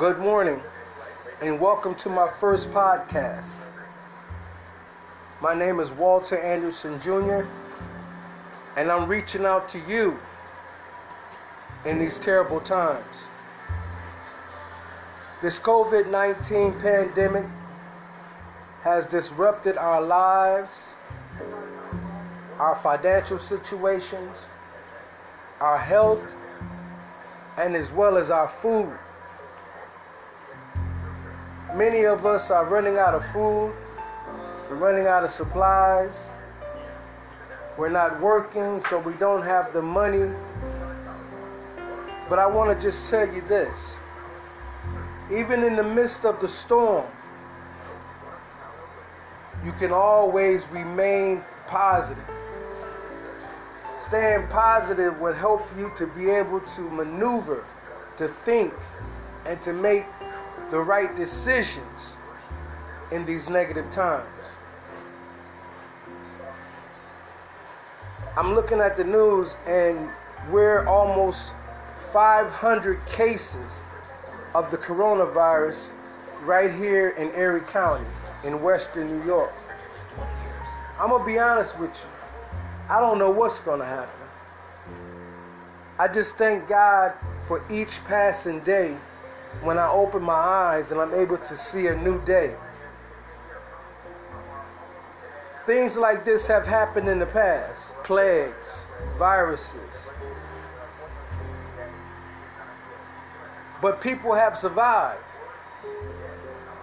Good morning, and welcome to my first podcast. My name is Walter Anderson Jr., and I'm reaching out to you in these terrible times. This COVID 19 pandemic has disrupted our lives, our financial situations, our health, and as well as our food. Many of us are running out of food, we're running out of supplies, we're not working, so we don't have the money. But I want to just tell you this even in the midst of the storm, you can always remain positive. Staying positive will help you to be able to maneuver, to think, and to make the right decisions in these negative times. I'm looking at the news and we're almost 500 cases of the coronavirus right here in Erie County in western New York. I'm going to be honest with you. I don't know what's going to happen. I just thank God for each passing day when I open my eyes and I'm able to see a new day. Things like this have happened in the past plagues, viruses. But people have survived,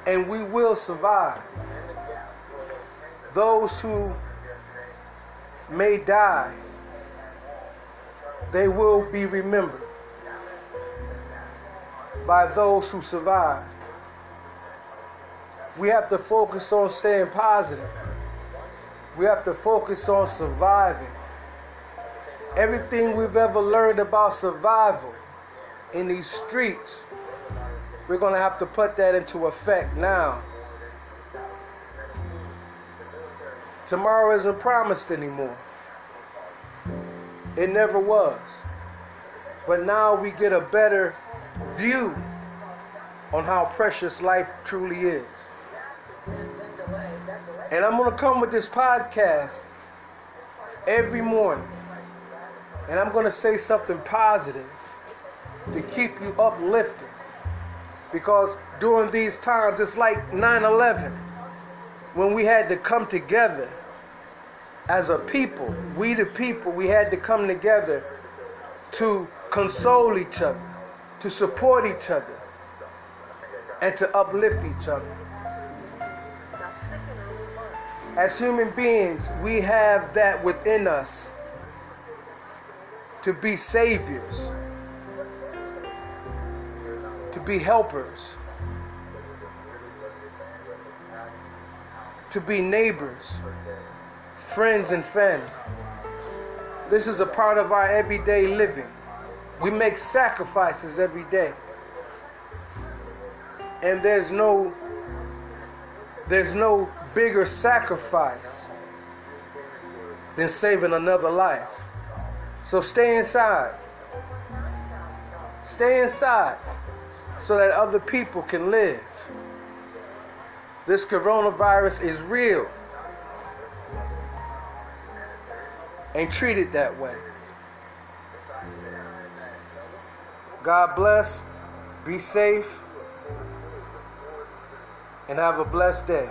and we will survive. Those who may die, they will be remembered by those who survive. We have to focus on staying positive. We have to focus on surviving. Everything we've ever learned about survival in these streets, we're going to have to put that into effect now. Tomorrow isn't promised anymore. It never was. But now we get a better view on how precious life truly is. And I'm going to come with this podcast every morning. And I'm going to say something positive to keep you uplifted. Because during these times, it's like 9 11 when we had to come together as a people. We, the people, we had to come together to console each other, to support each other, and to uplift each other. As human beings, we have that within us to be saviors to be helpers, to be neighbors, friends, and family. This is a part of our everyday living. We make sacrifices every day. And there's no there's no bigger sacrifice than saving another life. So stay inside. Stay inside so that other people can live. This coronavirus is real and treat it that way. God bless, be safe, and have a blessed day.